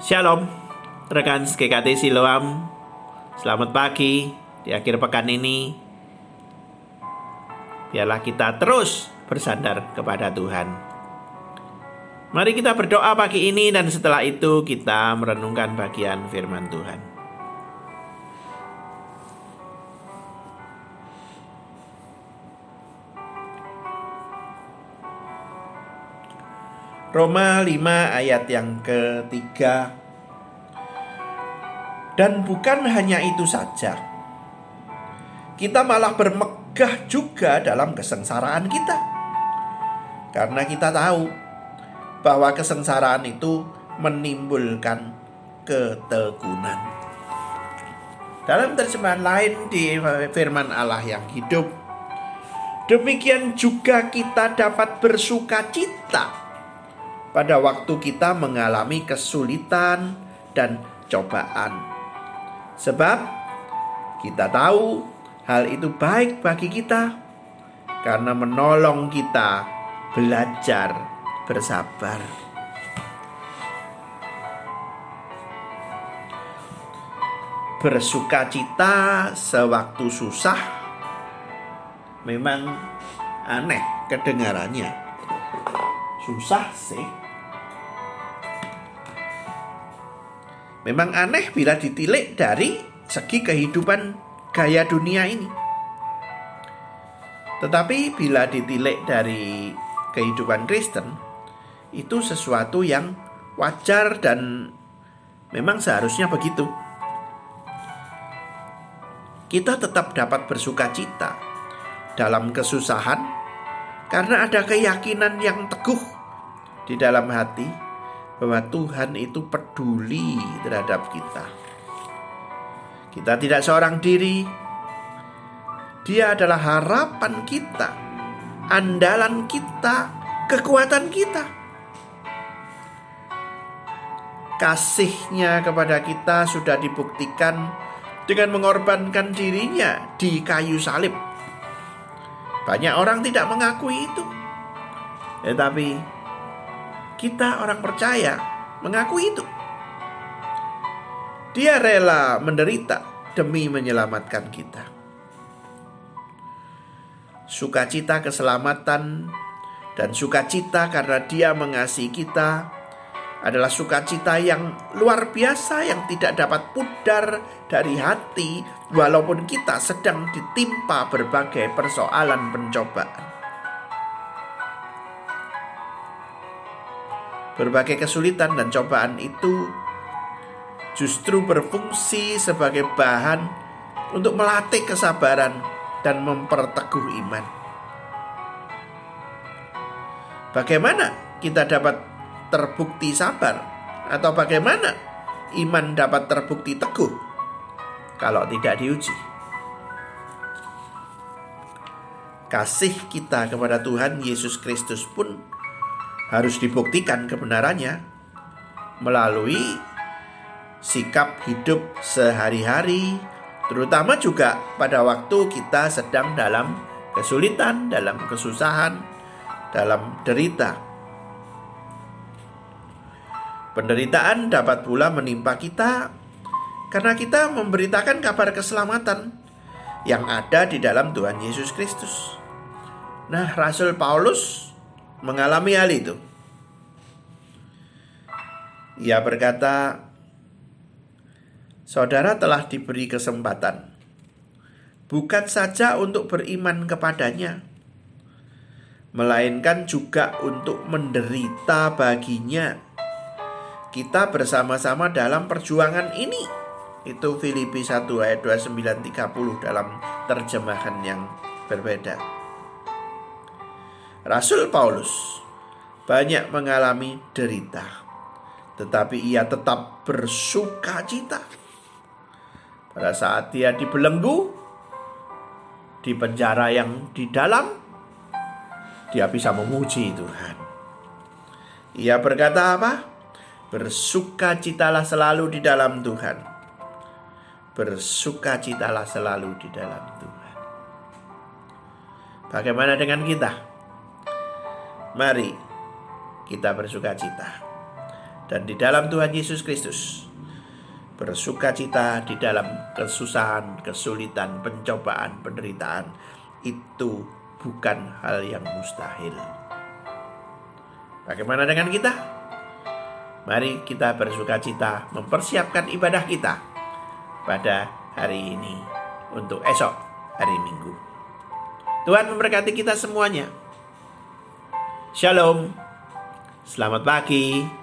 Shalom, rekan GKT Siloam. Selamat pagi di akhir pekan ini. Biarlah kita terus bersandar kepada Tuhan. Mari kita berdoa pagi ini dan setelah itu kita merenungkan bagian firman Tuhan. Roma 5 ayat yang ketiga. Dan bukan hanya itu saja Kita malah bermegah juga dalam kesengsaraan kita. Karena kita tahu Bahwa kesengsaraan itu menimbulkan ketegunan Dalam terjemahan lain di firman Allah yang hidup Demikian juga kita dapat bersuka cita pada waktu kita mengalami kesulitan dan cobaan. Sebab kita tahu hal itu baik bagi kita karena menolong kita belajar bersabar. Bersuka cita sewaktu susah memang aneh kedengarannya. Susah sih, Memang aneh bila ditilik dari segi kehidupan gaya dunia ini. Tetapi bila ditilik dari kehidupan Kristen, itu sesuatu yang wajar dan memang seharusnya begitu. Kita tetap dapat bersuka cita dalam kesusahan karena ada keyakinan yang teguh di dalam hati bahwa Tuhan itu peduli terhadap kita. Kita tidak seorang diri, Dia adalah harapan kita, andalan kita, kekuatan kita. Kasihnya kepada kita sudah dibuktikan dengan mengorbankan dirinya di kayu salib. Banyak orang tidak mengakui itu. Tetapi kita orang percaya mengaku itu. Dia rela menderita demi menyelamatkan kita. Sukacita keselamatan dan sukacita karena dia mengasihi kita adalah sukacita yang luar biasa yang tidak dapat pudar dari hati walaupun kita sedang ditimpa berbagai persoalan pencobaan. Berbagai kesulitan dan cobaan itu justru berfungsi sebagai bahan untuk melatih kesabaran dan memperteguh iman. Bagaimana kita dapat terbukti sabar atau bagaimana iman dapat terbukti teguh kalau tidak diuji? Kasih kita kepada Tuhan Yesus Kristus pun harus dibuktikan kebenarannya melalui sikap hidup sehari-hari, terutama juga pada waktu kita sedang dalam kesulitan, dalam kesusahan, dalam derita. Penderitaan dapat pula menimpa kita karena kita memberitakan kabar keselamatan yang ada di dalam Tuhan Yesus Kristus. Nah, Rasul Paulus mengalami hal itu. Ia berkata, "Saudara telah diberi kesempatan, bukan saja untuk beriman kepadanya, melainkan juga untuk menderita baginya. Kita bersama-sama dalam perjuangan ini." Itu Filipi 1 ayat 29 30 dalam terjemahan yang berbeda. Rasul Paulus banyak mengalami derita, tetapi ia tetap bersuka cita. Pada saat dia dibelenggu di penjara yang di dalam, dia bisa memuji Tuhan. Ia berkata apa? Bersuka citalah selalu di dalam Tuhan. Bersuka citalah selalu di dalam Tuhan. Bagaimana dengan kita? Mari kita bersuka cita dan di dalam Tuhan Yesus Kristus. Bersuka cita di dalam kesusahan, kesulitan, pencobaan, penderitaan itu bukan hal yang mustahil. Bagaimana dengan kita? Mari kita bersuka cita mempersiapkan ibadah kita pada hari ini untuk esok hari Minggu. Tuhan memberkati kita semuanya. Shalom. Selamat pagi.